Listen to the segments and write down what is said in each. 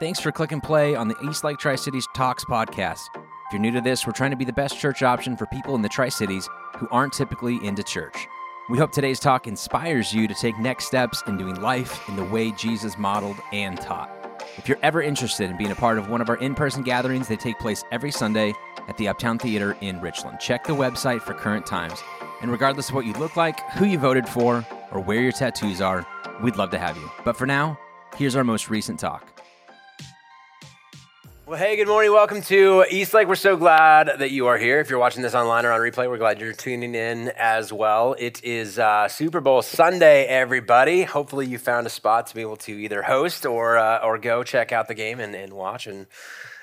Thanks for click and play on the EastLake Tri Cities Talks podcast. If you're new to this, we're trying to be the best church option for people in the Tri Cities who aren't typically into church. We hope today's talk inspires you to take next steps in doing life in the way Jesus modeled and taught. If you're ever interested in being a part of one of our in person gatherings, they take place every Sunday at the Uptown Theater in Richland. Check the website for current times. And regardless of what you look like, who you voted for, or where your tattoos are, we'd love to have you. But for now, here's our most recent talk. Well, hey, good morning. Welcome to EastLake. We're so glad that you are here. If you're watching this online or on replay, we're glad you're tuning in as well. It is uh, Super Bowl Sunday, everybody. Hopefully, you found a spot to be able to either host or uh, or go check out the game and, and watch and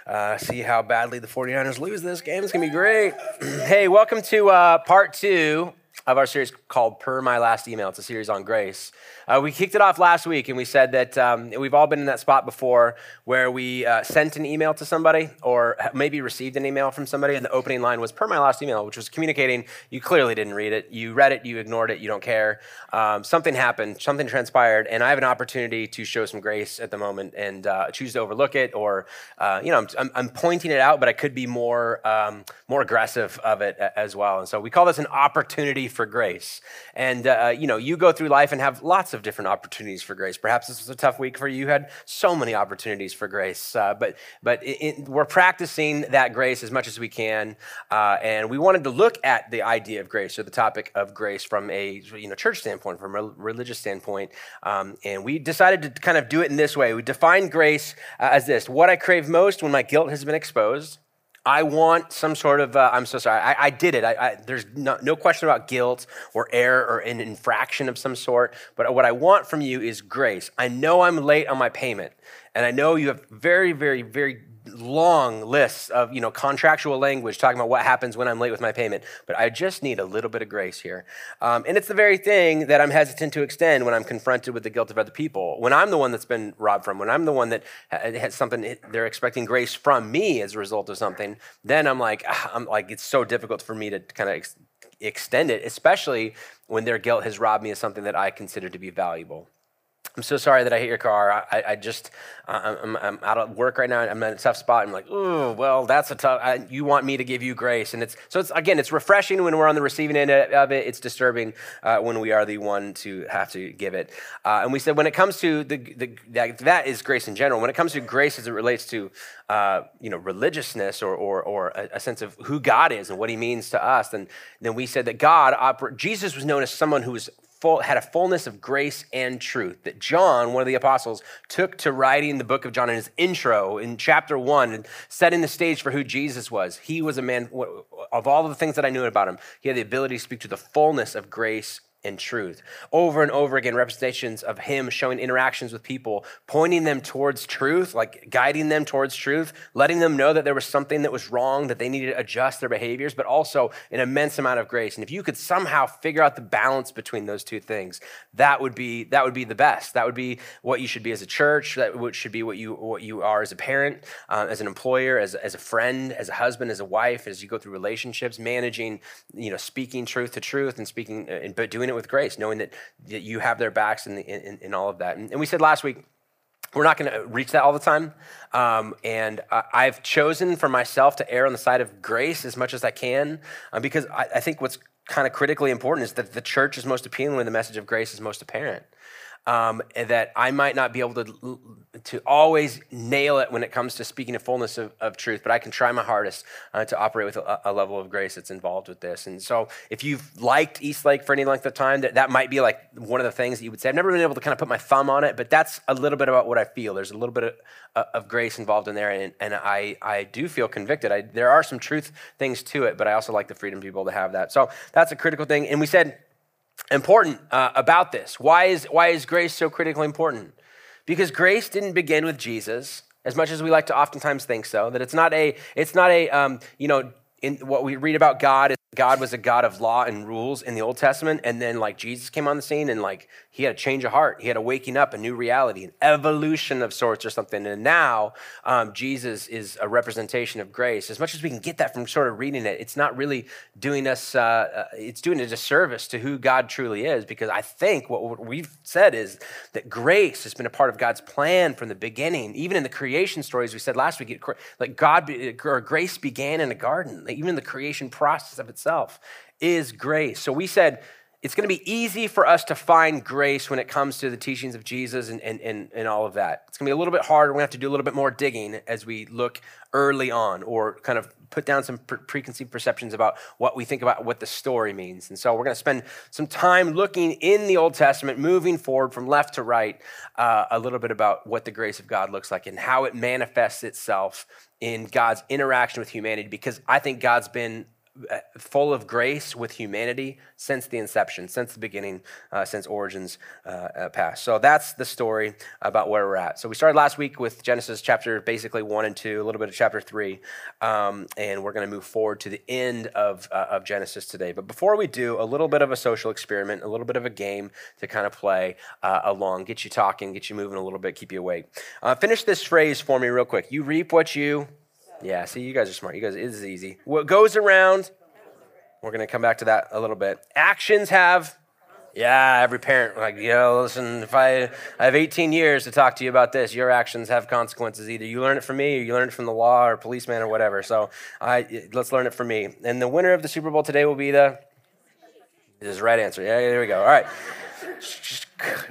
uh, see how badly the 49ers lose this game. It's going to be great. hey, welcome to uh, part two of our series called Per My Last Email. It's a series on grace. Uh, we kicked it off last week and we said that um, we've all been in that spot before where we uh, sent an email to somebody or maybe received an email from somebody and the opening line was per my last email, which was communicating you clearly didn't read it. You read it, you ignored it, you don't care. Um, something happened, something transpired, and I have an opportunity to show some grace at the moment and uh, choose to overlook it or, uh, you know, I'm, I'm, pointing it out, but I could be more, um, more aggressive of it as well. And so we call this an opportunity for grace. And, uh, you know, you go through life and have lots of different opportunities for grace. Perhaps this was a tough week for you. You had so many opportunities for grace, uh, but but it, it, we're practicing that grace as much as we can, uh, and we wanted to look at the idea of grace or the topic of grace from a you know church standpoint, from a religious standpoint, um, and we decided to kind of do it in this way. We defined grace uh, as this: what I crave most when my guilt has been exposed I want some sort of, uh, I'm so sorry, I, I did it. I, I, there's no, no, question about guilt or error or an infraction of some sort. But what I want from you is grace. I know I'm late on my payment, and I know you have very, very, very long lists of you know contractual language talking about what happens when I'm late with my payment, but I just need a little bit of grace here. Um, and it's the very thing that I'm hesitant to extend when I'm confronted with the guilt of other people. When I'm the one that's been robbed from, when I'm the one that has something they're expecting grace from me as a result of something, then I'm like, ah, I'm like, it's so difficult for me to kind of ex- extend it, especially when their guilt has robbed me of something that I consider to be valuable. I'm so sorry that I hit your car. I, I just, I'm, I'm, out of work right now. I'm in a tough spot. I'm like, oh, well, that's a tough, I, you want me to give you grace. And it's, so it's, again, it's refreshing when we're on the receiving end of it. It's disturbing uh, when we are the one to have to give it. Uh, and we said when it comes to the, the that, that is grace in general. When it comes to grace as it relates to, uh, you know, religiousness or, or, or a, a, sense of who God is and what he means to us, then, then we said that God, oper- Jesus was known as someone who was full, had a fullness of grace and truth that John, one of the apostles, took to writing the book of John in his intro in chapter one and setting the stage for who Jesus was. He was a man, of all the things that I knew about him, he had the ability to speak to the fullness of grace and truth. Over and over again, representations of him showing interactions with people, pointing them towards truth, like guiding them towards truth, letting them know that there was something that was wrong, that they needed to adjust their behaviors, but also an immense amount of grace. And if you could somehow figure out the balance between those two things, that would be that would be the best. That would be what you should be as a church. That should be what you what you are as a parent, uh, as an employer, as as a friend, as a husband, as a wife, as you go through relationships, managing, you know, speaking truth to truth and speaking, uh, but doing it with grace, knowing that, that you have their backs in, in, in all of that. And, and we said last week, we're not going to reach that all the time. Um, and I've chosen for myself to err on the side of grace as much as I can uh, because I, I think what's kind of critically important is that the church is most appealing when the message of grace is most apparent um, that I might not be able to, to always nail it when it comes to speaking a fullness of, of truth, but I can try my hardest uh, to operate with a, a, level of grace that's involved with this. And so, if you've liked EastLake for any length of time, that, that might be like one of the things that you would say. I've never been able to kind of put my thumb on it, but that's a little bit about what I feel. There's a little bit of, uh, of grace involved in there, and, and I, I do feel convicted. I, there are some truth things to it, but I also like the freedom to be able to have that. So, that's a critical thing. And we said, important uh, about this. Why is, why is grace so critically important? Because grace didn't begin with Jesus, as much as we like to oftentimes think so. That it's not a, it's not a, um, you know, in what we read about God is God was a God of law and rules in the Old Testament, and then like Jesus came on the scene and like he had a change of heart, he had a waking up, a new reality, an evolution of sorts or something. And now um, Jesus is a representation of grace. As much as we can get that from sort of reading it, it's not really doing us. Uh, uh, it's doing a disservice to who God truly is, because I think what we've said is that grace has been a part of God's plan from the beginning. Even in the creation stories we said last week, like God or grace began in a garden even the creation process of itself is grace. So we said it's going to be easy for us to find grace when it comes to the teachings of Jesus and, and, and, and all of that. It's going to be a little bit harder. We're going to have to do a little bit more digging as we look early on or kind of put down some pre- preconceived perceptions about what we think about what the story means. And so we're going to spend some time looking in the Old Testament, moving forward from left to right, uh, a little bit about what the grace of God looks like and how it manifests itself in God's interaction with humanity, because I think God's been full of grace with humanity since the inception, since the beginning, uh, since origins uh, uh, past. So that's the story about where we're at. So we started last week with Genesis chapter basically one and two, a little bit of chapter three, um, and we're going to move forward to the end of, uh, of Genesis today. But before we do, a little bit of a social experiment, a little bit of a game to kind of play uh, along, get you talking, get you moving a little bit, keep you awake. finish this phrase for me real quick. You reap what you yeah, see, you guys are smart. You guys, it is easy. What goes around, we're going to come back to that a little bit. Actions have, yeah, every parent, like, know, listen, if I, I have 18 years to talk to you about this, your actions have consequences. Either you learn it from me or you learn it from the law or policeman or whatever. So I, let's learn it from me. And the winner of the Super Bowl today will be the, this is the right answer. Yeah, there we go. All right.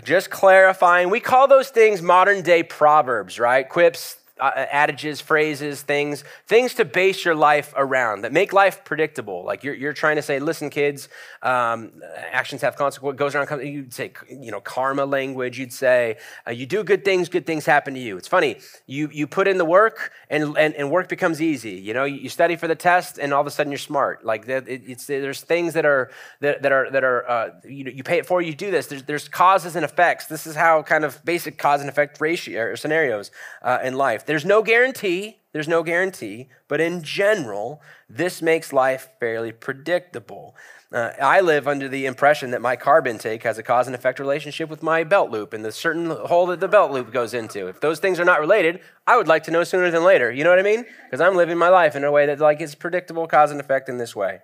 Just, clarifying, we call those things modern day proverbs, right? Quips, adages, phrases, things, things to base your life around that make life predictable. Like you're, you're trying to say, listen, kids, um, actions have consequences. Goes around, you'd say, you know, karma language. You'd say, uh, you do good things, good things happen to you. It's funny. You, you put in the work and, and, and work becomes easy. You know, you study for the test and all of a sudden you're smart. Like it, it's, there's things that are, that, that are, that are, uh, you, you pay it for, you do this. There's, there's causes and effects. This is how kind of basic cause and effect ratio or scenarios uh, in life. There's no guarantee, there's no guarantee, but in general, this makes life fairly predictable. Uh, I live under the impression that my carb intake has a cause and effect relationship with my belt loop and the certain hole that the belt loop goes into. If those things are not related, I would like to know sooner than later. You know what I mean? Because I'm living my life in a way that like is predictable cause and effect in this way.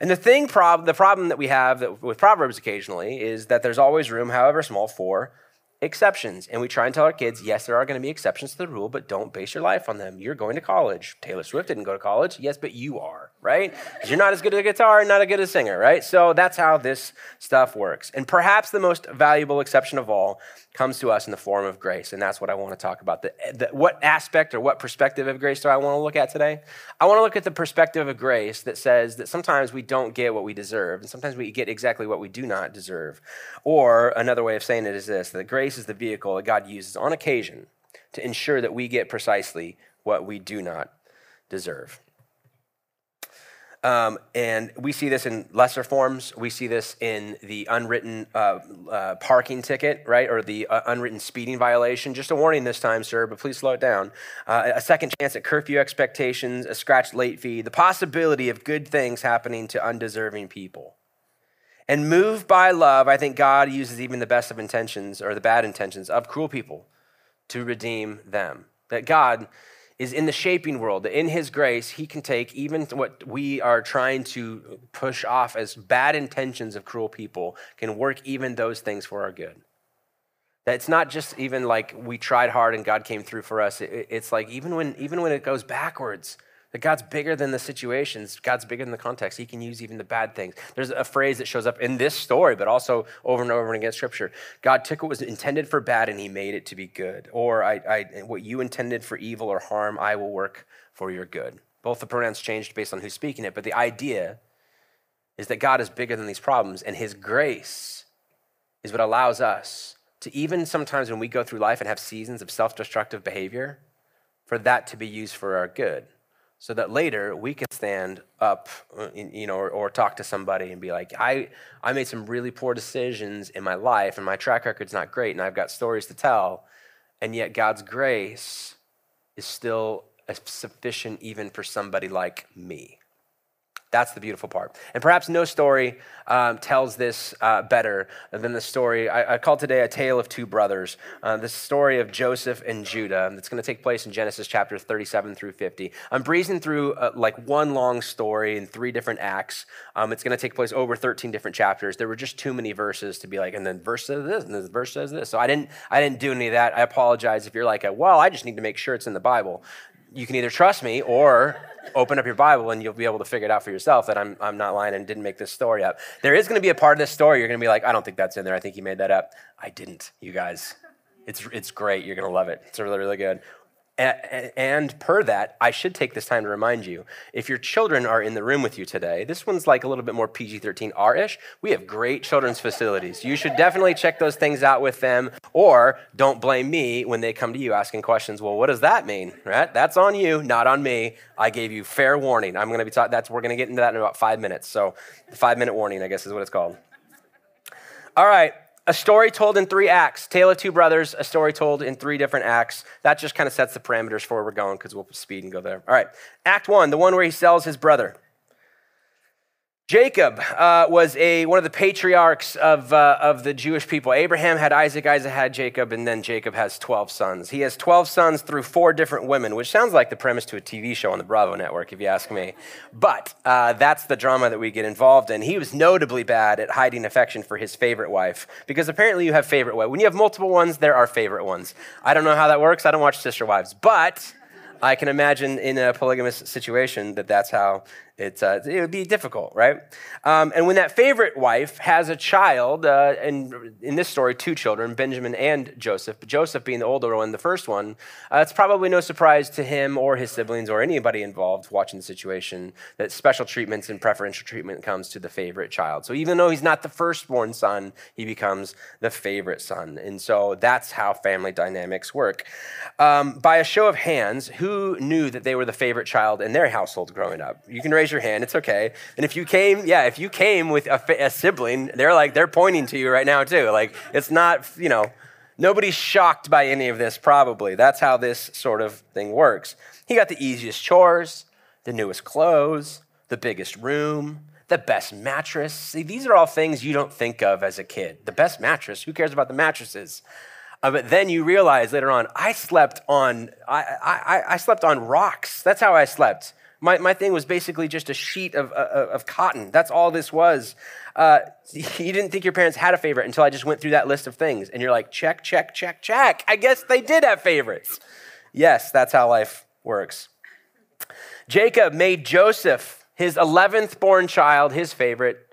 And the thing, prob- the problem that we have that, with proverbs occasionally is that there's always room, however small, for exceptions. And we try and tell our kids, yes, there are going to be exceptions to the rule, but don't base your life on them. You're going to college. Taylor Swift didn't go to college. Yes, but you are, right? Because you're not as good at a guitar and not as good a singer, right? So that's how this stuff works. And perhaps the most valuable exception of all comes to us in the form of grace. And that's what I want to talk about. The, the, what aspect or what perspective of grace do I want to look at today? I want to look at the perspective of grace that says that sometimes we don't get what we deserve, and sometimes we get exactly what we do not deserve. Or another way of saying it is this that grace is the vehicle that God uses on occasion to ensure that we get precisely what we do not deserve. Um, and we see this in lesser forms. We see this in the unwritten uh, uh, parking ticket, right? Or the uh, unwritten speeding violation. Just a warning this time, sir, but please slow it down. Uh, a second chance at curfew expectations, a scratched late fee, the possibility of good things happening to undeserving people. And moved by love, I think God uses even the best of intentions or the bad intentions of cruel people to redeem them. That God is in the shaping world, that in His grace, He can take even what we are trying to push off as bad intentions of cruel people, can work even those things for our good. That it's not just even like we tried hard and God came through for us. It's like even when, even when it goes backwards, that God's bigger than the situations, God's bigger than the context. He can use even the bad things. There's a phrase that shows up in this story, but also over and over and again in Scripture. God took what was intended for bad and he made it to be good. Or I, I, what you intended for evil or harm, I will work for your good. Both the pronouns changed based on who's speaking it, but the idea is that God is bigger than these problems, and his grace is what allows us to, even sometimes when we go through life and have seasons of self destructive behavior, for that to be used for our good so that later we can stand up uh, you know or, or, talk to somebody and be like I, I made some really poor decisions in my life and my track record's not great and i've got stories to tell and yet god's grace is still sufficient even for somebody like me That's the beautiful part. And perhaps no story um, tells this uh, better than the story I, I call today a tale of two brothers. Uh, the story of Joseph and Judah. That's going to take place in Genesis chapter 37 through 50. I'm breezing through uh, like one long story in three different acts. Um, it's going to take place over 13 different chapters. There were just too many verses to be like, and then verse says this, and then verse says this. So I didn't, I didn't do any of that. I apologize if you're like, well, I just need to make sure it's in the Bible. You can either trust me or open up your Bible and you'll be able to figure it out for yourself that I'm, I'm not lying and didn't make this story up. There is going to be a part of this story you're going to be like, I don't think that's in there. I think you made that up. I didn't, you guys. It's, it's great. You're going to love it. It's really, really good. And per that, I should take this time to remind you if your children are in the room with you today, this one's like a little bit more PG 13 R ish. We have great children's facilities. You should definitely check those things out with them, or don't blame me when they come to you asking questions. Well, what does that mean? Right? That's on you, not on me. I gave you fair warning. I'm going to be talking, that's, we're going to get into that in about five minutes. So, the five minute warning, I guess, is what it's called. All right, a story told in three acts. Tale of Two Brothers, a story told in three different acts. That just kind of sets the parameters for where we're going because we'll speed and go there. All right. Act one, the one where he sells his brother. Jacob uh, was a, one of the patriarchs of, uh, of the Jewish people. Abraham had Isaac, Isaac had Jacob, and then Jacob has 12 sons. He has 12 sons through four different women, which sounds like the premise to a TV show on the Bravo network, if you ask me. But uh, that's the drama that we get involved in. He was notably bad at hiding affection for his favorite wife, because apparently you have favorite wife. When you have multiple ones, there are favorite ones. I don't know how that works. I don't watch Sister Wives, but I can imagine in a polygamous situation that that's how it's, uh, it would be difficult, right? Um, and when that favorite wife has a child, uh, and in this story, two children, Benjamin and Joseph, Joseph being the older one, the first one, uh, it's probably no surprise to him or his siblings or anybody involved watching the situation that special treatments and preferential treatment comes to the favorite child. So even though he's not the firstborn son, he becomes the favorite son. And so that's how family dynamics work. Um, by a show of hands, who knew that they were the favorite child in their household growing up? You can raise raise your hand. It's okay. And if you came, yeah, if you came with a, a sibling, they're like, they're pointing to you right now, too. Like, it's not, you know, nobody's shocked by any of this, probably. That's how this sort of thing works. He got the easiest chores, the newest clothes, the biggest room, the best mattress. See, these are all things you don't think of as a kid. The best mattress, who cares about the mattresses? Uh, but then you realize later on, I slept on, I, I, I slept on rocks. That's how I slept. My, my thing was basically just a sheet of, uh, uh, of cotton. That's all this was. Uh, you didn't think your parents had a favorite until I just went through that list of things. And you're like, check, check, check, check. I guess they did have favorites. Yes, that's how life works. Jacob made Joseph, his 11th born child, his favorite,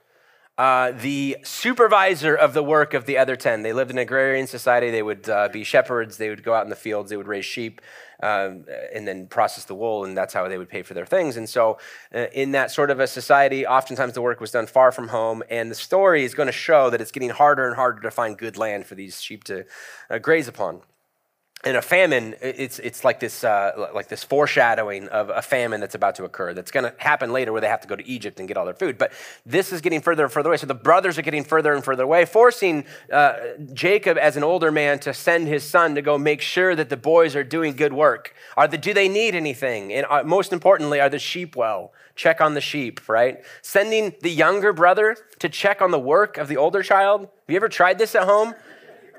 uh, the supervisor of the work of the other 10. They lived in an agrarian society. They would uh, be shepherds. They would go out in the fields. They would raise sheep um, and then process the wool, and that's how they would pay for their things. And so, uh, in that sort of a society, oftentimes the work was done far from home. And the story is going to show that it's getting harder and harder to find good land for these sheep to uh, graze upon in a famine, it's, it's like, this, uh, like this foreshadowing of a famine that's about to occur that's going to happen later where they have to go to Egypt and get all their food. But this is getting further and further away. So the brothers are getting further and further away, forcing uh, Jacob as an older man to send his son to go make sure that the boys are doing good work. Are the, do they need anything? And uh, most importantly, are the sheep well? Check on the sheep, right? Sending the younger brother to check on the work of the older child. Have you ever tried this at home?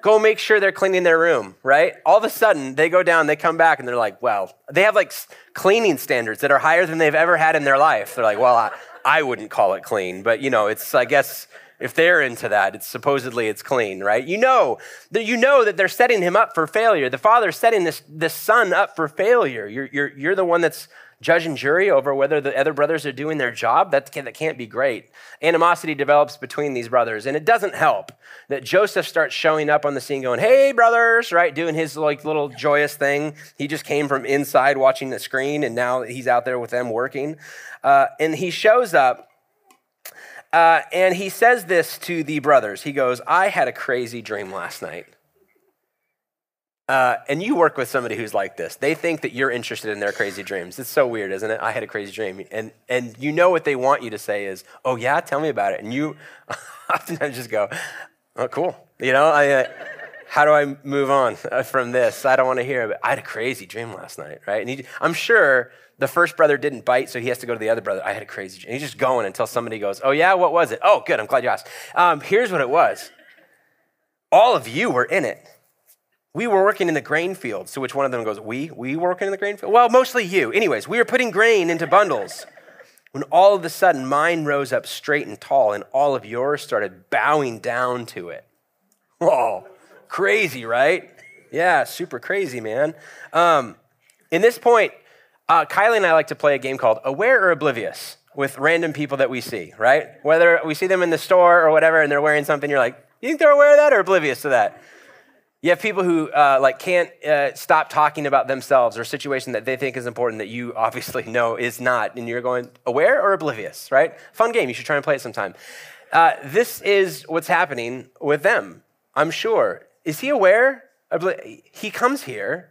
Go make sure they're cleaning their room, right? All of a sudden, they go down, they come back, and they're like, well, they have like cleaning standards that are higher than they've ever had in their life. They're like, well, I, I wouldn't call it clean, but you know, it's, I guess, if they're into that, it's supposedly it's clean, right? You know that you know that they're setting him up for failure. The father's setting this, this son up for failure. You're, you're, you're the one that's judge and jury over whether the other brothers are doing their job, that, can, that can't be great. Animosity develops between these brothers, and it doesn't help that Joseph starts showing up on the scene going, hey, brothers, right? Doing his like little joyous thing. He just came from inside watching the screen, and now he's out there with them working. Uh, and he shows up, uh, and he says this to the brothers. He goes, I had a crazy dream last night. Uh, and you work with somebody who's like this. They think that you're interested in their crazy dreams. It's so weird, isn't it? I had a crazy dream. And, and you know what they want you to say is, oh, yeah, tell me about it. And you oftentimes just go, oh, cool. You know, I, uh, how do I move on from this? I don't want to hear it. I had a crazy dream last night, right? And he, I'm sure the first brother didn't bite, so he has to go to the other brother. I had a crazy dream. He's just going until somebody goes, Oh, yeah, what was it? Oh, good. I'm glad you asked. Um, here's what it was all of you were in it. We were working in the grain field. So which one of them goes, We? We working in the grain field? Well, mostly you. Anyways, we were putting grain into bundles when all of a sudden mine rose up straight and tall and all of yours started bowing down to it. Whoa, crazy, right? Yeah, super crazy, man. Um, in this point, uh, Kylie and I like to play a game called Aware or Oblivious with random people that we see, right? Whether we see them in the store or whatever and they're wearing something, you're like, you think they're aware of that or oblivious to that? You have people who uh, like can't uh, stop talking about themselves or a situation that they think is important that you obviously know is not, and you're going aware or oblivious, right? Fun game. You should try and play it sometime. Uh, this is what's happening with them. I'm sure. Is he aware? He comes here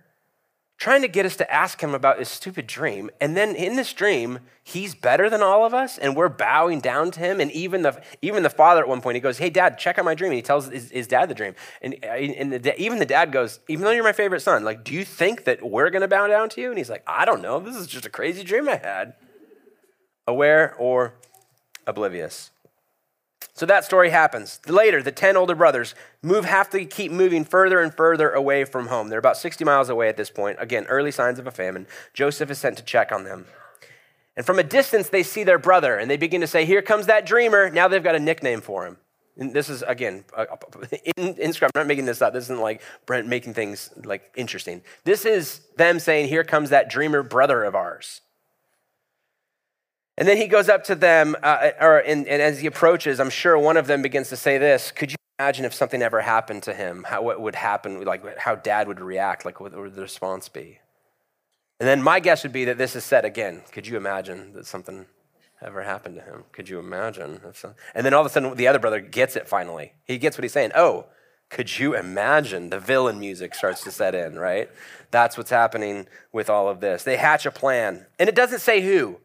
trying to get us to ask him about his stupid dream. And then in this dream, he's better than all of us, and we're bowing down to him. And even the, even the father at one point, he goes, Hey, dad, check out my dream. And he tells his, his dad the dream. And, and the, even the dad goes, Even though you're my favorite son, like, do you think that we're going to bow down to you? And he's like, I don't know. This is just a crazy dream I had. Aware or oblivious. So that story happens. Later, the 10 older brothers move, have to keep moving further and further away from home. They're about 60 miles away at this point. Again, early signs of a famine. Joseph is sent to check on them. And from a distance, they see their brother and they begin to say, Here comes that dreamer. Now they've got a nickname for him. And this is, again, in, in script, I'm not making this up. This isn't like Brent making things like interesting. This is them saying, Here comes that dreamer brother of ours. And then he goes up to them, uh, or, and, and, as he approaches, I'm sure one of them begins to say this Could you imagine if something ever happened to him? How what would happen? Like how dad would react? Like what would the response be? And then my guess would be that this is said again. Could you imagine that something ever happened to him? Could you imagine? And then all of a sudden, the other brother gets it finally. He gets what he's saying. Oh, could you imagine? The villain music starts to set in, right? That's what's happening with all of this. They hatch a plan, and it doesn't say who.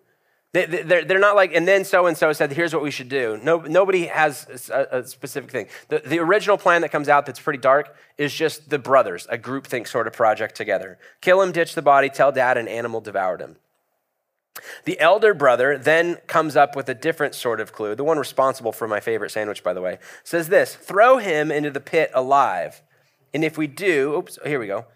They, are not like, and then so and so said, here's what we should do. No, nobody has a, specific thing. The, the original plan that comes out that's pretty dark is just the brothers, a groupthink sort of project together. Kill him, ditch the body, tell dad an animal devoured him. The elder brother then comes up with a different sort of clue. The one responsible for my favorite sandwich, by the way, says this throw him into the pit alive. And if we do, oops, here we go.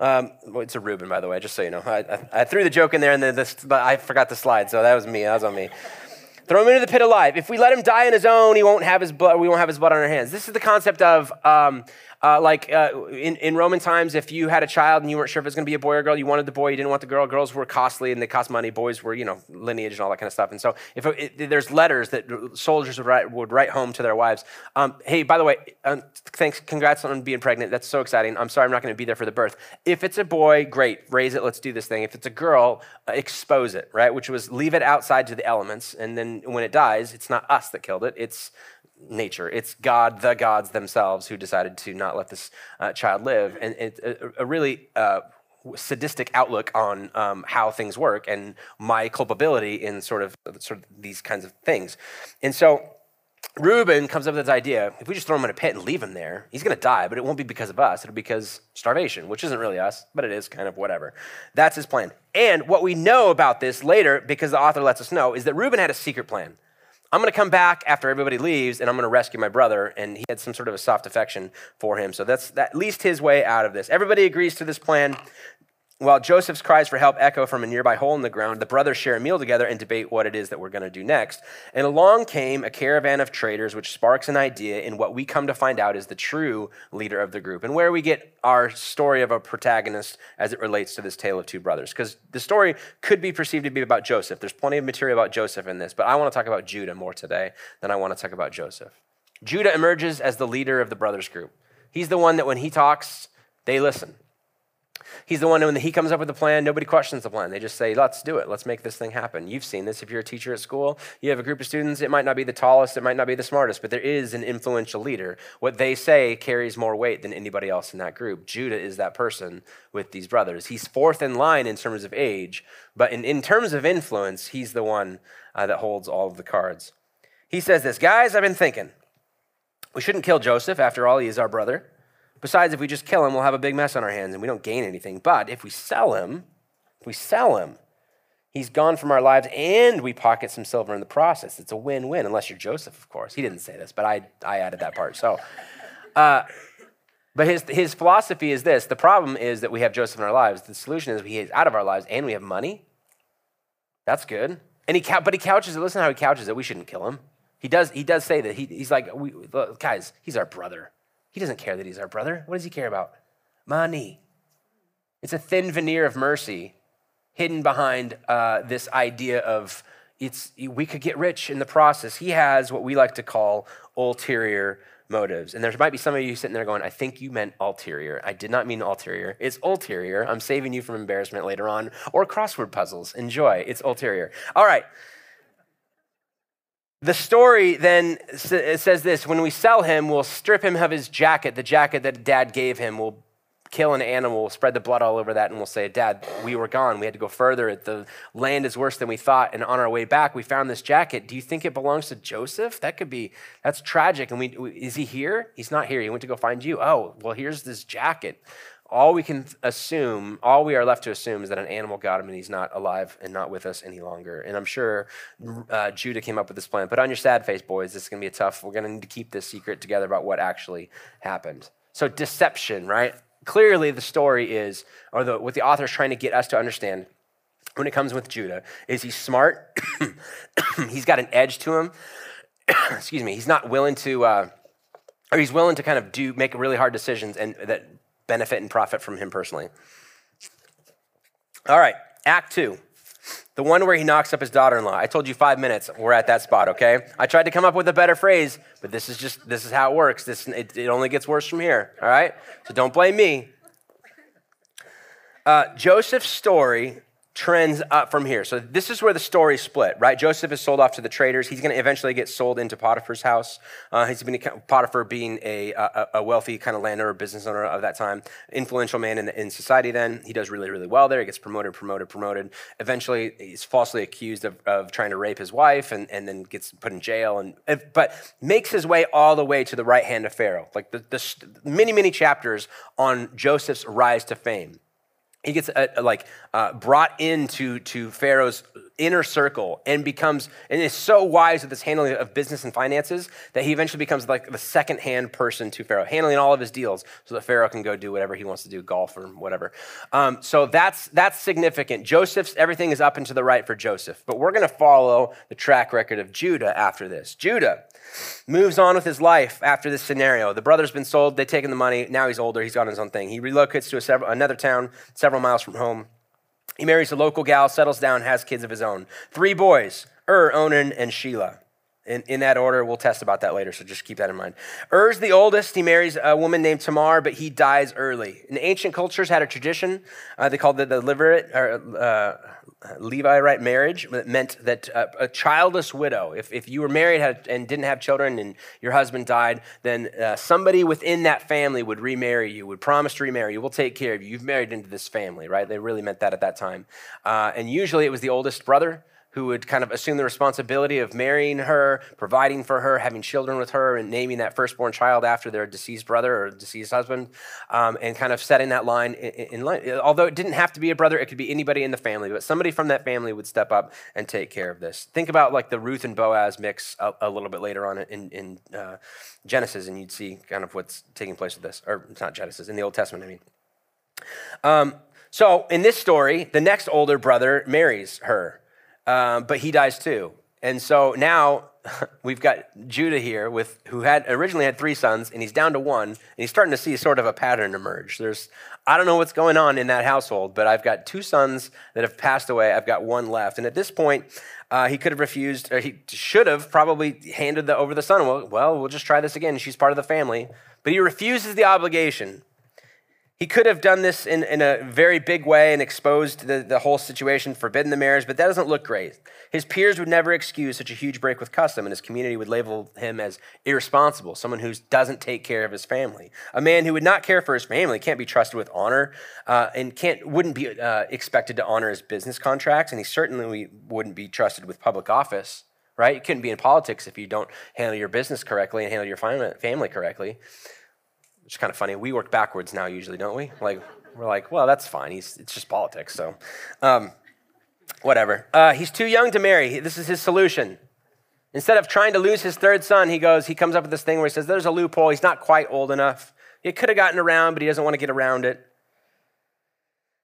Um, well, it's a Reuben, by the way, just so you know. I, I, I threw the joke in there and then this, I forgot the slide, so that was me. That was on me. Throw him into the pit alive. If we let him die on his own, he won't have his blood. We won't have his blood on our hands. This is the concept of um, uh, like uh, in, in Roman times, if you had a child and you weren't sure if it was going to be a boy or girl, you wanted the boy, you didn't want the girl. Girls were costly and they cost money. Boys were, you know, lineage and all that kind of stuff. And so if it, it, there's letters that soldiers would write, would write home to their wives, um, hey, by the way, um, thanks, congrats on being pregnant. That's so exciting. I'm sorry I'm not going to be there for the birth. If it's a boy, great, raise it. Let's do this thing. If it's a girl, uh, expose it, right? Which was leave it outside to the elements, and then when it dies, it's not us that killed it. It's nature. It's God, the gods themselves, who decided to not let this uh, child live. And it's a, a really uh, sadistic outlook on um, how things work and my culpability in sort of sort of these kinds of things. And so Reuben comes up with this idea: if we just throw him in a pit and leave him there, he's going to die. But it won't be because of us; it'll be because starvation, which isn't really us, but it is kind of whatever. That's his plan. And what we know about this later, because the author lets us know, is that Reuben had a secret plan. I'm going to come back after everybody leaves and I'm going to rescue my brother. And he had some sort of a soft affection for him. So that's at least his way out of this. Everybody agrees to this plan. While Joseph's cries for help echo from a nearby hole in the ground, the brothers share a meal together and debate what it is that we're going to do next. And along came a caravan of traders, which sparks an idea in what we come to find out is the true leader of the group, and where we get our story of a protagonist as it relates to this tale of two brothers. Because the story could be perceived to be about Joseph. There's plenty of material about Joseph in this, but I want to talk about Judah more today than I want to talk about Joseph. Judah emerges as the leader of the brothers group. He's the one that when he talks, they listen. He's the one when he comes up with a plan, nobody questions the plan. They just say, let's do it. Let's make this thing happen. You've seen this. If you're a teacher at school, you have a group of students. It might not be the tallest, it might not be the smartest, but there is an influential leader. What they say carries more weight than anybody else in that group. Judah is that person with these brothers. He's fourth in line in terms of age, but in, in terms of influence, he's the one uh, that holds all of the cards. He says this Guys, I've been thinking. We shouldn't kill Joseph. After all, he is our brother. Besides, if we just kill him, we'll have a big mess on our hands and we don't gain anything. But if we sell him, if we sell him, he's gone from our lives and we pocket some silver in the process. It's a win win, unless you're Joseph, of course. He didn't say this, but I, I added that part. So, uh, but his, his philosophy is this the problem is that we have Joseph in our lives. The solution is he is out of our lives and we have money. That's good. And he, but he couches it. Listen how he couches it. We shouldn't kill him. He does, he does say that. He, he's like, we, guys, he's our brother. He doesn't care that he's our brother. What does he care about? Money. It's a thin veneer of mercy hidden behind uh, this idea of it's, we could get rich in the process. He has what we like to call ulterior motives. And there might be some of you sitting there going, I think you meant ulterior. I did not mean ulterior. It's ulterior. I'm saving you from embarrassment later on. Or crossword puzzles. Enjoy. It's ulterior. All right. The story then says this when we sell him, we'll strip him of his jacket, the jacket that dad gave him. We'll kill an animal, we'll spread the blood all over that, and we'll say, Dad, we were gone. We had to go further. The land is worse than we thought. And on our way back, we found this jacket. Do you think it belongs to Joseph? That could be, that's tragic. And we, is he here? He's not here. He went to go find you. Oh, well, here's this jacket all we can assume, all we are left to assume is that an animal got him and he's not alive and not with us any longer. And I'm sure uh, Judah came up with this plan. Put on your sad face, boys. This is going to be a tough, we're going to need to keep this secret together about what actually happened. So, deception, right? Clearly, the story is, or the, what the author is trying to get us to understand when it comes with Judah is he's smart, he's got an edge to him. Excuse me, he's not willing to. Uh, or he's willing to kind of do make really hard decisions and that benefit and profit from him personally. All right, Act Two. The one where he knocks up his daughter in law. I told you five minutes. We're at that spot, okay? I tried to come up with a better phrase, but this is just, this is how it works. This, it, it only gets worse from here, all right? So don't blame me. Uh, Joseph's story trends up from here. So this is where the story split, right? Joseph is sold off to the traders. He's going to eventually get sold into Potiphar's house. Uh, he's been Potiphar being a, a, a, wealthy kind of landowner, business owner of that time, influential man in, in society. Then he does really, really well there. He gets promoted, promoted, promoted. Eventually, he's falsely accused of, of trying to rape his wife, and, and then gets put in jail. And but makes his way all the way to the right hand of Pharaoh. Like the, the many, many chapters on Joseph's rise to fame he gets uh, like uh, brought into to pharaoh's inner circle and becomes and is so wise with his handling of business and finances that he eventually becomes like the second hand person to pharaoh handling all of his deals so that pharaoh can go do whatever he wants to do golf or whatever. Um, so that's that's significant. Joseph's everything is up and to the right for joseph but we're going to follow the track record of judah after this. Judah moves on with his life after this scenario. The brother's been sold, they've taken the money. Now he's older, he's got his own thing. He relocates to a several, another town several miles from home. He marries a local gal, settles down, has kids of his own. Three boys Ur, Onan, and Shelah. In, in that order, we'll test about that later, so just keep that in mind. Er's the oldest. He marries a woman named Tamar, but he dies early. In ancient cultures, had a tradition. Uh, they called it the Levirate, or, uh, Levirate marriage. It meant that uh, a childless widow, if, if you were married and didn't have children and your husband died, then uh, somebody within that family would remarry you, would promise to remarry you. We'll take care of you. You've married into this family, right? They really meant that at that time. Uh, and usually it was the oldest brother who would kind of assume the responsibility of marrying her, providing for her, having children with her, and naming that firstborn child after their deceased brother or deceased husband, um, and kind of setting that line in, in, line. Although it didn't have to be a brother, it could be anybody in the family, but somebody from that family would step up and take care of this. Think about like the Ruth and Boaz mix a, a little bit later on in, in uh, Genesis, and you'd see kind of what's taking place with this, or it's not Genesis, in the Old Testament, I mean. Um, so in this story, the next older brother marries her um, but he dies too. And so now we've got Judah here with who had originally had three sons, and he's down to one, and he's starting to see sort of a pattern emerge. There's I don't know what's going on in that household, but I've got two sons that have passed away. I've got one left, and at this point, uh, he could have refused, or he should have probably handed the, over the son. Well, well, we'll just try this again. She's part of the family, but he refuses the obligation. He could have done this in, in a very big way and exposed the, the whole situation, forbidden the marriage, but that doesn't look great. His peers would never excuse such a huge break with custom, and his community would label him as irresponsible, someone who doesn't take care of his family. A man who would not care for his family can't be trusted with honor uh, and can't, wouldn't be uh, expected to honor his business contracts, and he certainly wouldn't be trusted with public office, right? You couldn't be in politics if you don't handle your business correctly and handle your family correctly which is kind of funny. We work backwards now, usually, don't we? Like, we're like, well, that's fine. He's, it's just politics. So, um, whatever. Uh, he's too young to marry. This is his solution. Instead of trying to lose his third son, he goes, he comes up with this thing where he says, there's a loophole. He's not quite old enough. He could have gotten around, but he doesn't want to get around it.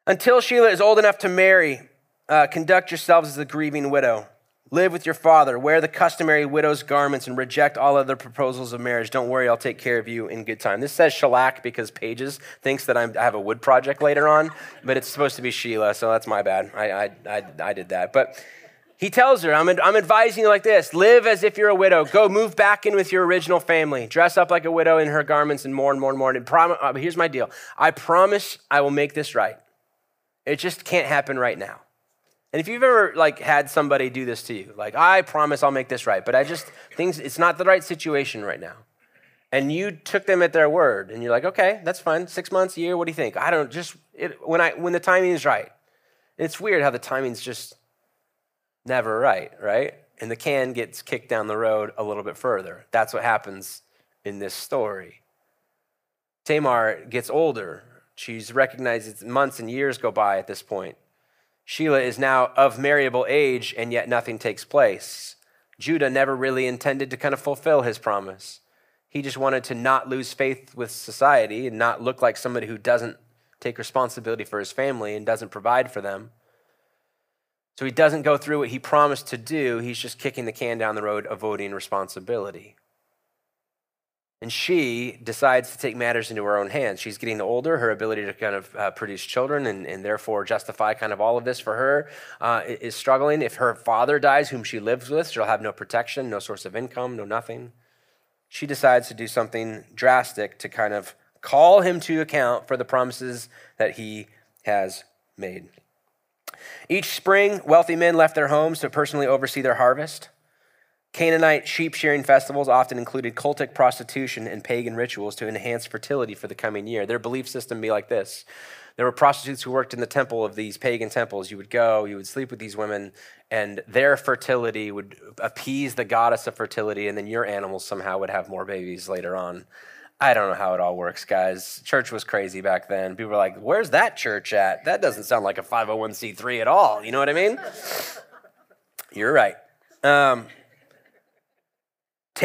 Until Shelah is old enough to marry, uh, conduct yourselves as a grieving widow. Live with your father, wear the customary widow's garments, and reject all other proposals of marriage. Don't worry, I'll take care of you in good time. This says shellac because Pages thinks that I'm, i have a wood project later on, but it's supposed to be Shelah, so that's my bad. I, I, I, I did that. But he tells her, I'm, I'm advising you like this live as if you're a widow. Go move back in with your original family. Dress up like a widow in her garments and mourn, mourn, mourn. And prom- uh, here's my deal I promise I will make this right. It just can't happen right now. And if you've ever like had somebody do this to you, like I promise I'll make this right, but I just things it's not the right situation right now. And you took them at their word and you're like, "Okay, that's fine. 6 months, a year, what do you think?" I don't just it, when I when the timing is right. It's weird how the timing's just never right, right? And the can gets kicked down the road a little bit further. That's what happens in this story. Tamar gets older. She's recognized months and years go by at this point. Shelah is now of marriable age, and yet nothing takes place. Judah never really intended to kind of fulfill his promise. He just wanted to not lose faith with society and not look like somebody who doesn't take responsibility for his family and doesn't provide for them. So he doesn't go through what he promised to do. He's just kicking the can down the road, avoiding responsibility. And she decides to take matters into her own hands. She's getting older. Her ability to kind of uh, produce children and, and therefore justify kind of all of this for her uh, is struggling. If her father dies, whom she lives with, she'll have no protection, no source of income, no nothing. She decides to do something drastic to kind of call him to account for the promises that he has made. Each spring, wealthy men left their homes to personally oversee their harvest. Canaanite sheep shearing festivals often included cultic prostitution and pagan rituals to enhance fertility for the coming year. Their belief system be like this. There were prostitutes who worked in the temple of these pagan temples. You would go, you would sleep with these women, and their fertility would appease the goddess of fertility, and then your animals somehow would have more babies later on. I don't know how it all works, guys. Church was crazy back then. People were like, where's that church at? That doesn't sound like a 501c3 at all. You know what I mean? You're right. Um,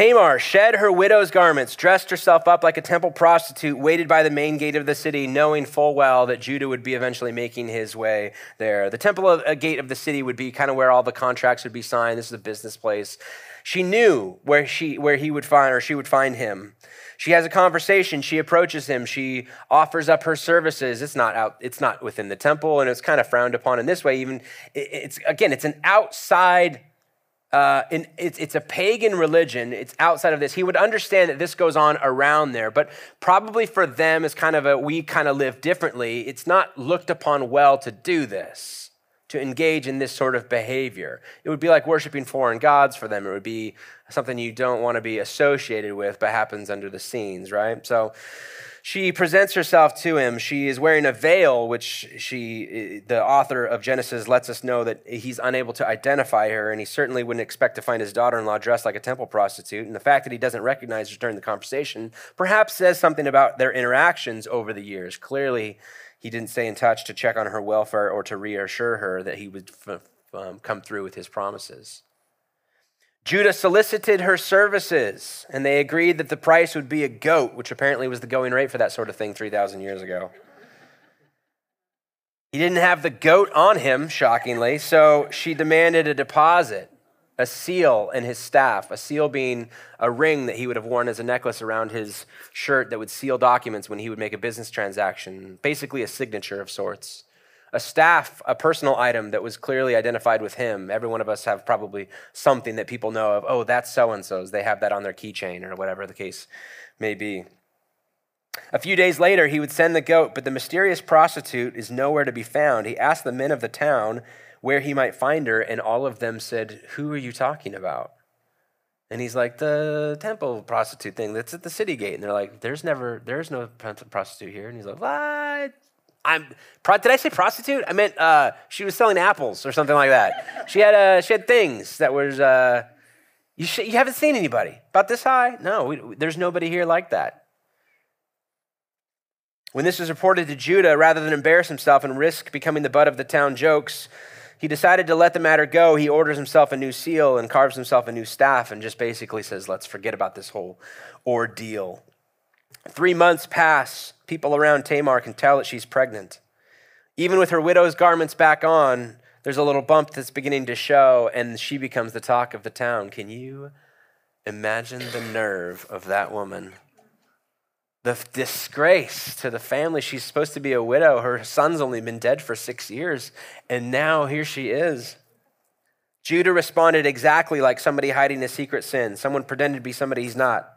Tamar shed her widow's garments, dressed herself up like a temple prostitute, waited by the main gate of the city, knowing full well that Judah would be eventually making his way there. The temple of, a gate of the city would be kind of where all the contracts would be signed. This is a business place. She knew where she where he would find or she would find him. She has a conversation. She approaches him. She offers up her services. It's not out. It's not within the temple, and it's kind of frowned upon in this way. Even it's again, it's an outside uh, in, it's, it's a pagan religion. It's outside of this. He would understand that this goes on around there, but probably for them, as kind of a we kind of live differently, it's not looked upon well to do this, to engage in this sort of behavior. It would be like worshiping foreign gods for them. It would be something you don't want to be associated with, but happens under the scenes, right? So, she presents herself to him. She is wearing a veil, which she, the author of Genesis lets us know that he's unable to identify her, and he certainly wouldn't expect to find his daughter in law dressed like a temple prostitute. And the fact that he doesn't recognize her during the conversation perhaps says something about their interactions over the years. Clearly, he didn't stay in touch to check on her welfare or to reassure her that he would f- um, come through with his promises. Judah solicited her services, and they agreed that the price would be a goat, which apparently was the going rate for that sort of thing 3,000 years ago. He didn't have the goat on him, shockingly, so she demanded a deposit, a seal, and his staff. A seal being a ring that he would have worn as a necklace around his shirt that would seal documents when he would make a business transaction, basically a signature of sorts a staff, a personal item that was clearly identified with him. Every one of us have probably something that people know of. Oh, that's so and so's. They have that on their keychain or whatever the case may be. A few days later, he would send the goat, but the mysterious prostitute is nowhere to be found. He asked the men of the town where he might find her, and all of them said, Who are you talking about? And he's like, The temple prostitute thing that's at the city gate. And they're like, There's never, there's no prostitute here. And he's like, What? I'm, did I say prostitute? I meant uh, she was selling apples or something like that. She had, uh, she had things that was, uh, you, sh- you haven't seen anybody about this high? No, we, there's nobody here like that. When this was reported to Judah, rather than embarrass himself and risk becoming the butt of the town jokes, he decided to let the matter go. He orders himself a new seal and carves himself a new staff and just basically says, let's forget about this whole ordeal. Three months pass. People around Tamar can tell that she's pregnant. Even with her widow's garments back on, there's a little bump that's beginning to show, and she becomes the talk of the town. Can you imagine the nerve of that woman? The disgrace to the family. She's supposed to be a widow. Her son's only been dead for six years, and now here she is. Judah responded exactly like somebody hiding a secret sin, someone pretending to be somebody he's not.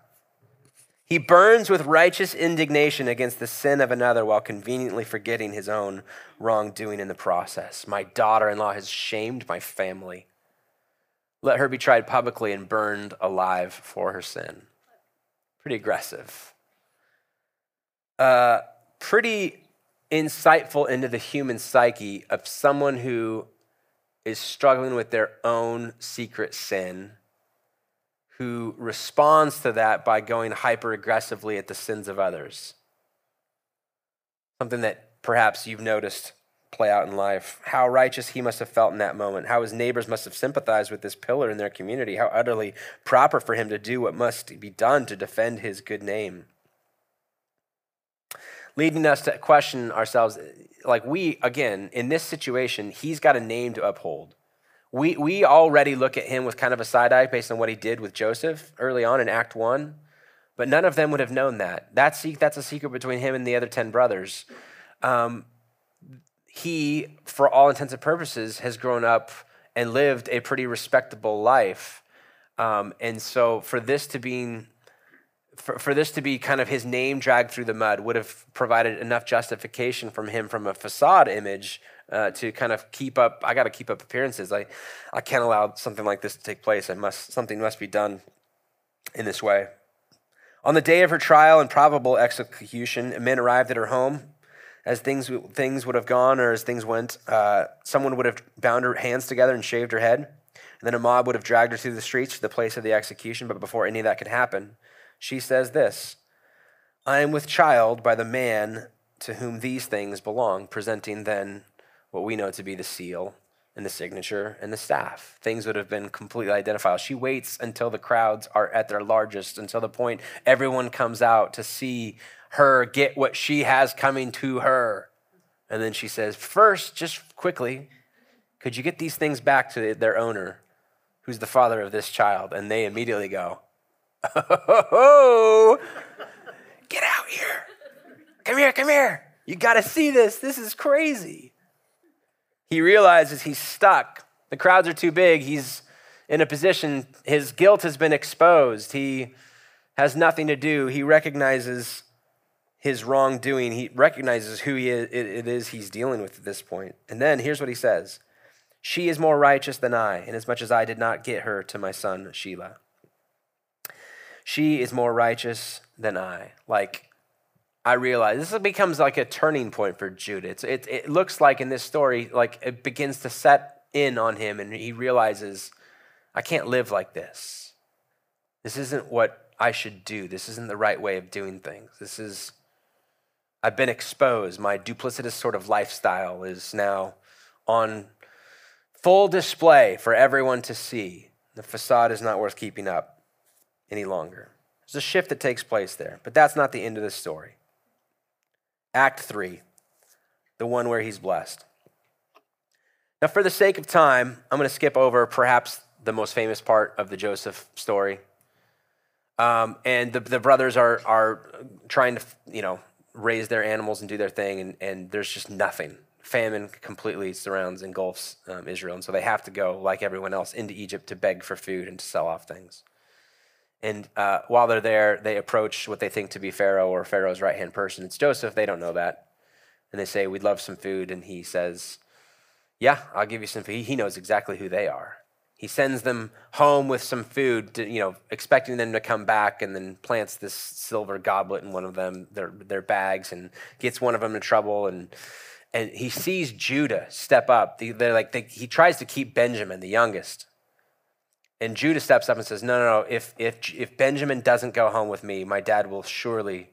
He burns with righteous indignation against the sin of another while conveniently forgetting his own wrongdoing in the process. My daughter in law has shamed my family. Let her be tried publicly and burned alive for her sin. Pretty aggressive. Uh, pretty insightful into the human psyche of someone who is struggling with their own secret sin who responds to that by going hyper aggressively at the sins of others. Something that perhaps you've noticed play out in life. How righteous he must have felt in that moment. How his neighbors must have sympathized with this pillar in their community. How utterly proper for him to do what must be done to defend his good name. Leading us to question ourselves like, we, again, in this situation, he's got a name to uphold we, we already look at him with kind of a side eye based on what he did with Joseph early on in Act 1, but none of them would have known that. That's, that's a secret between him and the other 10 brothers. Um, he, for all intents and purposes, has grown up and lived a pretty respectable life. Um, and so for this to be for, for this to be kind of his name dragged through the mud would have provided enough justification from him from a facade image uh, to kind of keep up. I got to keep up appearances. I, I can't allow something like this to take place. I must something must be done in this way. On the day of her trial and probable execution, men arrived at her home. As things things would have gone, or as things went, uh, someone would have bound her hands together and shaved her head. And then a mob would have dragged her through the streets to the place of the execution. But before any of that could happen, she says this I am with child by the man to whom these things belong, presenting then what we know to be the seal and the signature and the staff. Things would have been completely identifiable. She waits until the crowds are at their largest, until the point everyone comes out to see her get what she has coming to her. And then she says, First, just quickly, could you get these things back to their owner, who's the father of this child? And they immediately go, Oh, get out here. Come here, come here. You got to see this. This is crazy. He realizes he's stuck. The crowds are too big. He's in a position, his guilt has been exposed. He has nothing to do. He recognizes his wrongdoing. He recognizes who he is, it is he's dealing with at this point. And then here's what he says She is more righteous than I, inasmuch as I did not get her to my son Shelah. She is more righteous than I. Like, I realize this becomes like a turning point for Judah. It's, it, it looks like in this story, like it begins to set in on him, and he realizes, I can't live like this. This isn't what I should do. This isn't the right way of doing things. This is, I've been exposed. My duplicitous sort of lifestyle is now on full display for everyone to see. The facade is not worth keeping up any longer. There's a shift that takes place there, but that's not the end of the story. Act 3, the one where he's blessed. Now, for the sake of time, I'm going to skip over perhaps the most famous part of the Joseph story. Um, and the, the brothers are, are trying to, you know, raise their animals and do their thing, and, and there's just nothing. Famine completely surrounds, engulfs um, Israel, and so they have to go, like everyone else, into Egypt to beg for food and to sell off things. And uh, while they're there, they approach what they think to be Pharaoh or Pharaoh's right hand person. It's Joseph. They don't know that. And they say, We'd love some food. And he says, Yeah, I'll give you some food. He knows exactly who they are. He sends them home with some food, to, you know, expecting them to come back, and then plants this silver goblet in one of them, their, their bags, and gets one of them in trouble. And, and he sees Judah step up. They're like, they, he tries to keep Benjamin, the youngest, and Judah steps up and says, No, no, no. If, if, if Benjamin doesn't go home with me, my dad will surely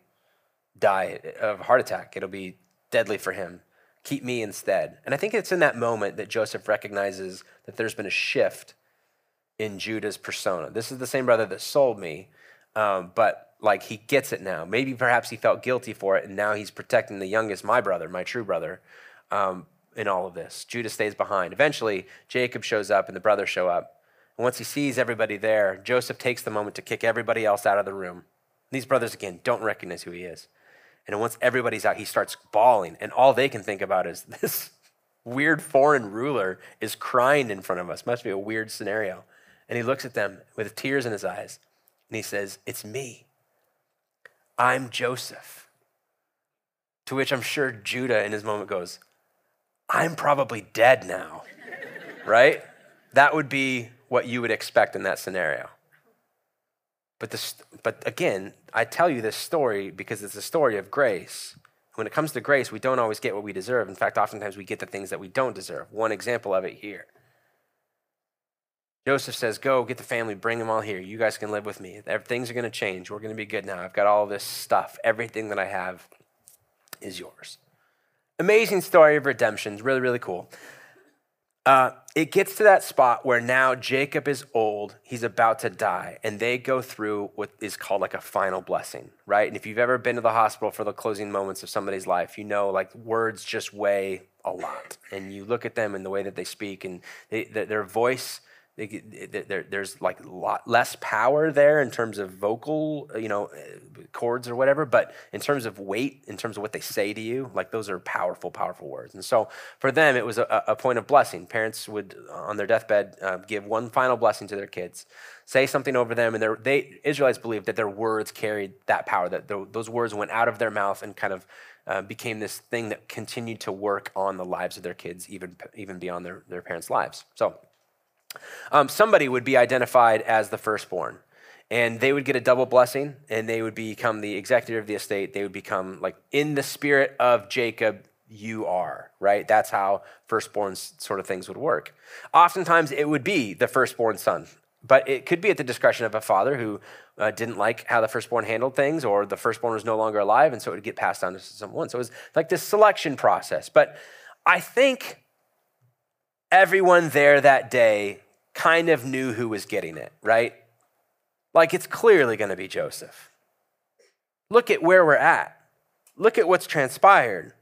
die of a heart attack. It'll be deadly for him. Keep me instead. And I think it's in that moment that Joseph recognizes that there's been a shift in Judah's persona. This is the same brother that sold me, um, but like he gets it now. Maybe perhaps he felt guilty for it, and now he's protecting the youngest, my brother, my true brother, um, in all of this. Judah stays behind. Eventually, Jacob shows up, and the brothers show up. And once he sees everybody there, Joseph takes the moment to kick everybody else out of the room. These brothers, again, don't recognize who he is. And once everybody's out, he starts bawling. And all they can think about is this weird foreign ruler is crying in front of us. Must be a weird scenario. And he looks at them with tears in his eyes. And he says, It's me. I'm Joseph. To which I'm sure Judah in his moment goes, I'm probably dead now, right? That would be what you would expect in that scenario. But, this, but again, I tell you this story because it's a story of grace. When it comes to grace, we don't always get what we deserve. In fact, oftentimes we get the things that we don't deserve. One example of it here. Joseph says, Go get the family, bring them all here. You guys can live with me. Things are going to change. We're going to be good now. I've got all this stuff. Everything that I have is yours. Amazing story of redemption. Really, really cool. Uh, it gets to that spot where now Jacob is old, he's about to die, and they go through what is called like a final blessing, right? And if you've ever been to the hospital for the closing moments of somebody's life, you know like words just weigh a lot. And you look at them and the way that they speak, and they, their voice there's like lot less power there in terms of vocal, you know, chords or whatever. But in terms of weight, in terms of what they say to you, like those are powerful, powerful words. And so for them, it was a, a point of blessing. Parents would, on their deathbed, uh, give one final blessing to their kids, say something over them, and they Israelites believed that their words carried that power. That those words went out of their mouth and kind of uh, became this thing that continued to work on the lives of their kids, even even beyond their, their parents' lives. So. Um, somebody would be identified as the firstborn, and they would get a double blessing, and they would become the executor of the estate. They would become like in the spirit of Jacob, you are, right? That's how firstborn sort of things would work. Oftentimes, it would be the firstborn son, but it could be at the discretion of a father who uh, didn't like how the firstborn handled things, or the firstborn was no longer alive, and so it would get passed on to someone. So it was like this selection process. But I think everyone there that day kind of knew who was getting it, right? Like it's clearly going to be Joseph. Look at where we're at. Look at what's transpired.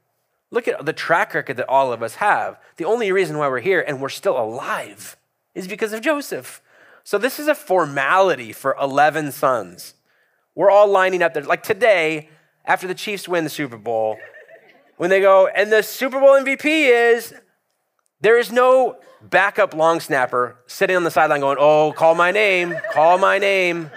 Look at the track record that all of us have. The only reason why we're here and we're still alive is because of Joseph. So this is a formality for 11 sons. We're all lining up there. Like today, after the Chiefs win the Super Bowl, when they go, and the Super Bowl MVP is there is no backup long snapper sitting on the sideline going, Oh, call my name, call my name.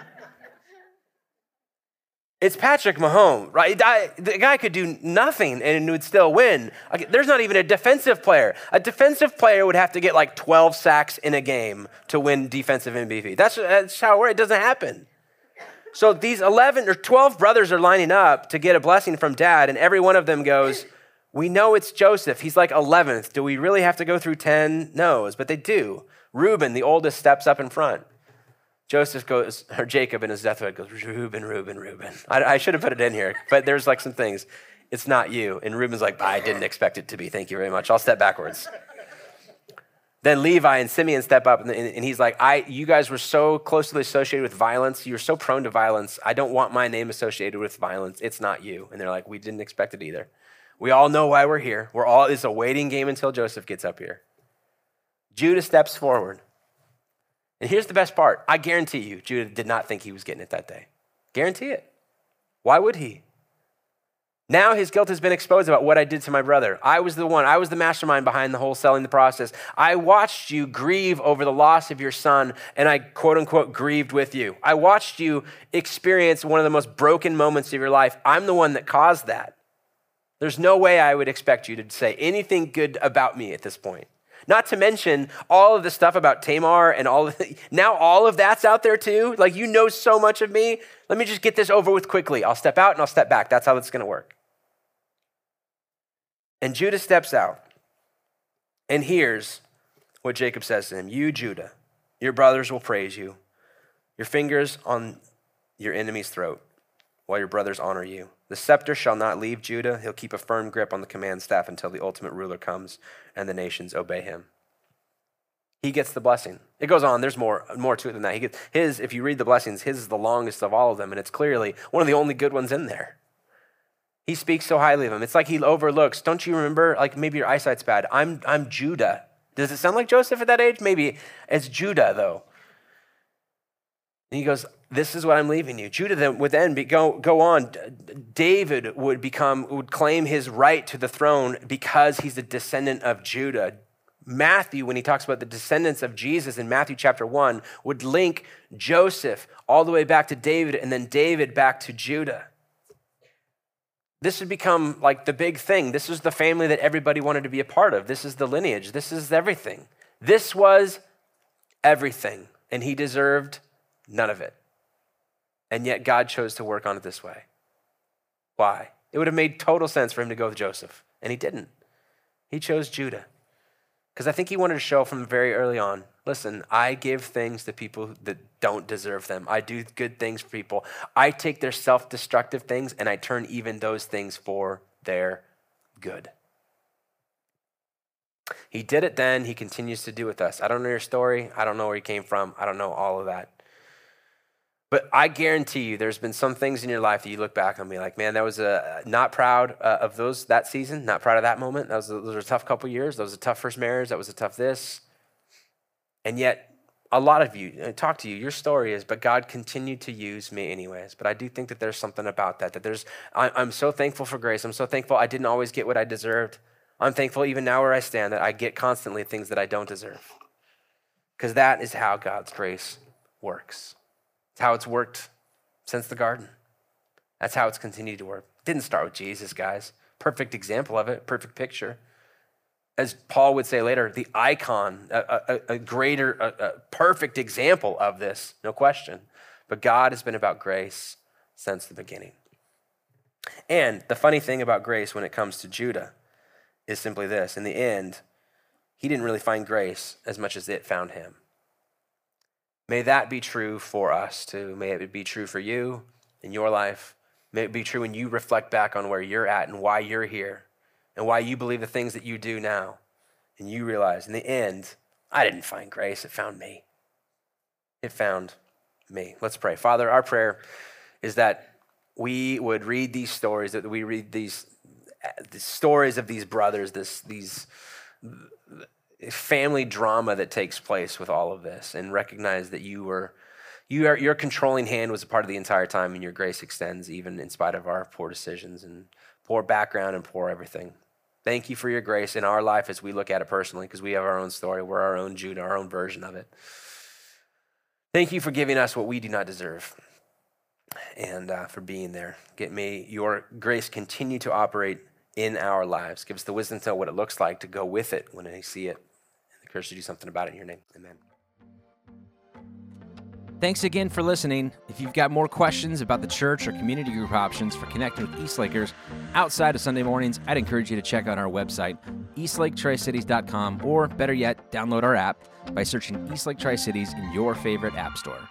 It's Patrick Mahomes, right? The guy could do nothing and would still win. There's not even a defensive player. A defensive player would have to get like 12 sacks in a game to win defensive MVP. That's, that's how it. It doesn't happen. So these 11 or 12 brothers are lining up to get a blessing from dad, and every one of them goes, we know it's Joseph. He's like 11th. Do we really have to go through 10 no's? But they do. Reuben, the oldest, steps up in front. Joseph goes, or Jacob in his deathbed goes, Reuben, Reuben, Reuben. I, I should have put it in here, but there's like some things. It's not you. And Reuben's like, I didn't expect it to be. Thank you very much. I'll step backwards. then Levi and Simeon step up, and, and he's like, I, you guys were so closely associated with violence. You're so prone to violence. I don't want my name associated with violence. It's not you. And they're like, we didn't expect it either. We all know why we're here. We're all, it's a waiting game until Joseph gets up here. Judah steps forward. And here's the best part I guarantee you, Judah did not think he was getting it that day. Guarantee it. Why would he? Now his guilt has been exposed about what I did to my brother. I was the one, I was the mastermind behind the whole selling the process. I watched you grieve over the loss of your son, and I quote unquote grieved with you. I watched you experience one of the most broken moments of your life. I'm the one that caused that. There's no way I would expect you to say anything good about me at this point. Not to mention all of the stuff about Tamar and all of the, now all of that's out there too. Like you know so much of me. Let me just get this over with quickly. I'll step out and I'll step back. That's how it's going to work. And Judah steps out and hears what Jacob says to him You, Judah, your brothers will praise you, your fingers on your enemy's throat while your brothers honor you. The scepter shall not leave Judah. He'll keep a firm grip on the command staff until the ultimate ruler comes and the nations obey him. He gets the blessing. It goes on. There's more, more to it than that. He gets his. If you read the blessings, his is the longest of all of them, and it's clearly one of the only good ones in there. He speaks so highly of him. It's like he overlooks. Don't you remember? Like maybe your eyesight's bad. I'm, I'm Judah. Does it sound like Joseph at that age? Maybe it's Judah though. And he goes, This is what I'm leaving you. Judah then would then be, go, go on. David would become, would claim his right to the throne because he's a descendant of Judah. Matthew, when he talks about the descendants of Jesus in Matthew chapter 1, would link Joseph all the way back to David and then David back to Judah. This would become like the big thing. This is the family that everybody wanted to be a part of. This is the lineage. This is everything. This was everything, and he deserved none of it. And yet God chose to work on it this way. Why? It would have made total sense for him to go with Joseph, and he didn't. He chose Judah. Because I think he wanted to show from very early on listen, I give things to people that don't deserve them. I do good things for people. I take their self destructive things and I turn even those things for their good. He did it then. He continues to do with us. I don't know your story. I don't know where you came from. I don't know all of that. But I guarantee you, there's been some things in your life that you look back on me like, man, that was a not proud uh, of those that season, not proud of that moment. That was a, those were a tough couple years. That was a tough first marriage. That was a tough this. And yet, a lot of you uh, talk to you. Your story is, but God continued to use me anyways. But I do think that there's something about that. That there's, I, I'm so thankful for grace. I'm so thankful I didn't always get what I deserved. I'm thankful even now where I stand that I get constantly things that I don't deserve. Because that is how God's grace works. It's how it's worked since the garden. That's how it's continued to work. It didn't start with Jesus, guys. Perfect example of it, perfect picture. As Paul would say later, the icon, a, a, a greater, a, a perfect example of this, no question. But God has been about grace since the beginning. And the funny thing about grace when it comes to Judah is simply this in the end, he didn't really find grace as much as it found him. May that be true for us too. May it be true for you in your life. May it be true when you reflect back on where you're at and why you're here and why you believe the things that you do now. And you realize in the end, I didn't find grace, it found me. It found me. Let's pray. Father, our prayer is that we would read these stories, that we read these, uh, the stories of these brothers, this, these family drama that takes place with all of this and recognize that you were you are, your controlling hand was a part of the entire time and your grace extends even in spite of our poor decisions and poor background and poor everything. Thank you for your grace in our life as we look at it personally because we have our own story. We're our own judah our own version of it. Thank you for giving us what we do not deserve and uh, for being there. Get me your grace continue to operate in our lives. Give us the wisdom to know what it looks like to go with it when i see it encouraged to do something about it in your name. Amen. Thanks again for listening. If you've got more questions about the church or community group options for connecting with East Lakers outside of Sunday mornings, I'd encourage you to check out our website, eastlaketricities.com, or better yet, download our app by searching EastLake Tri-Cities in your favorite app store.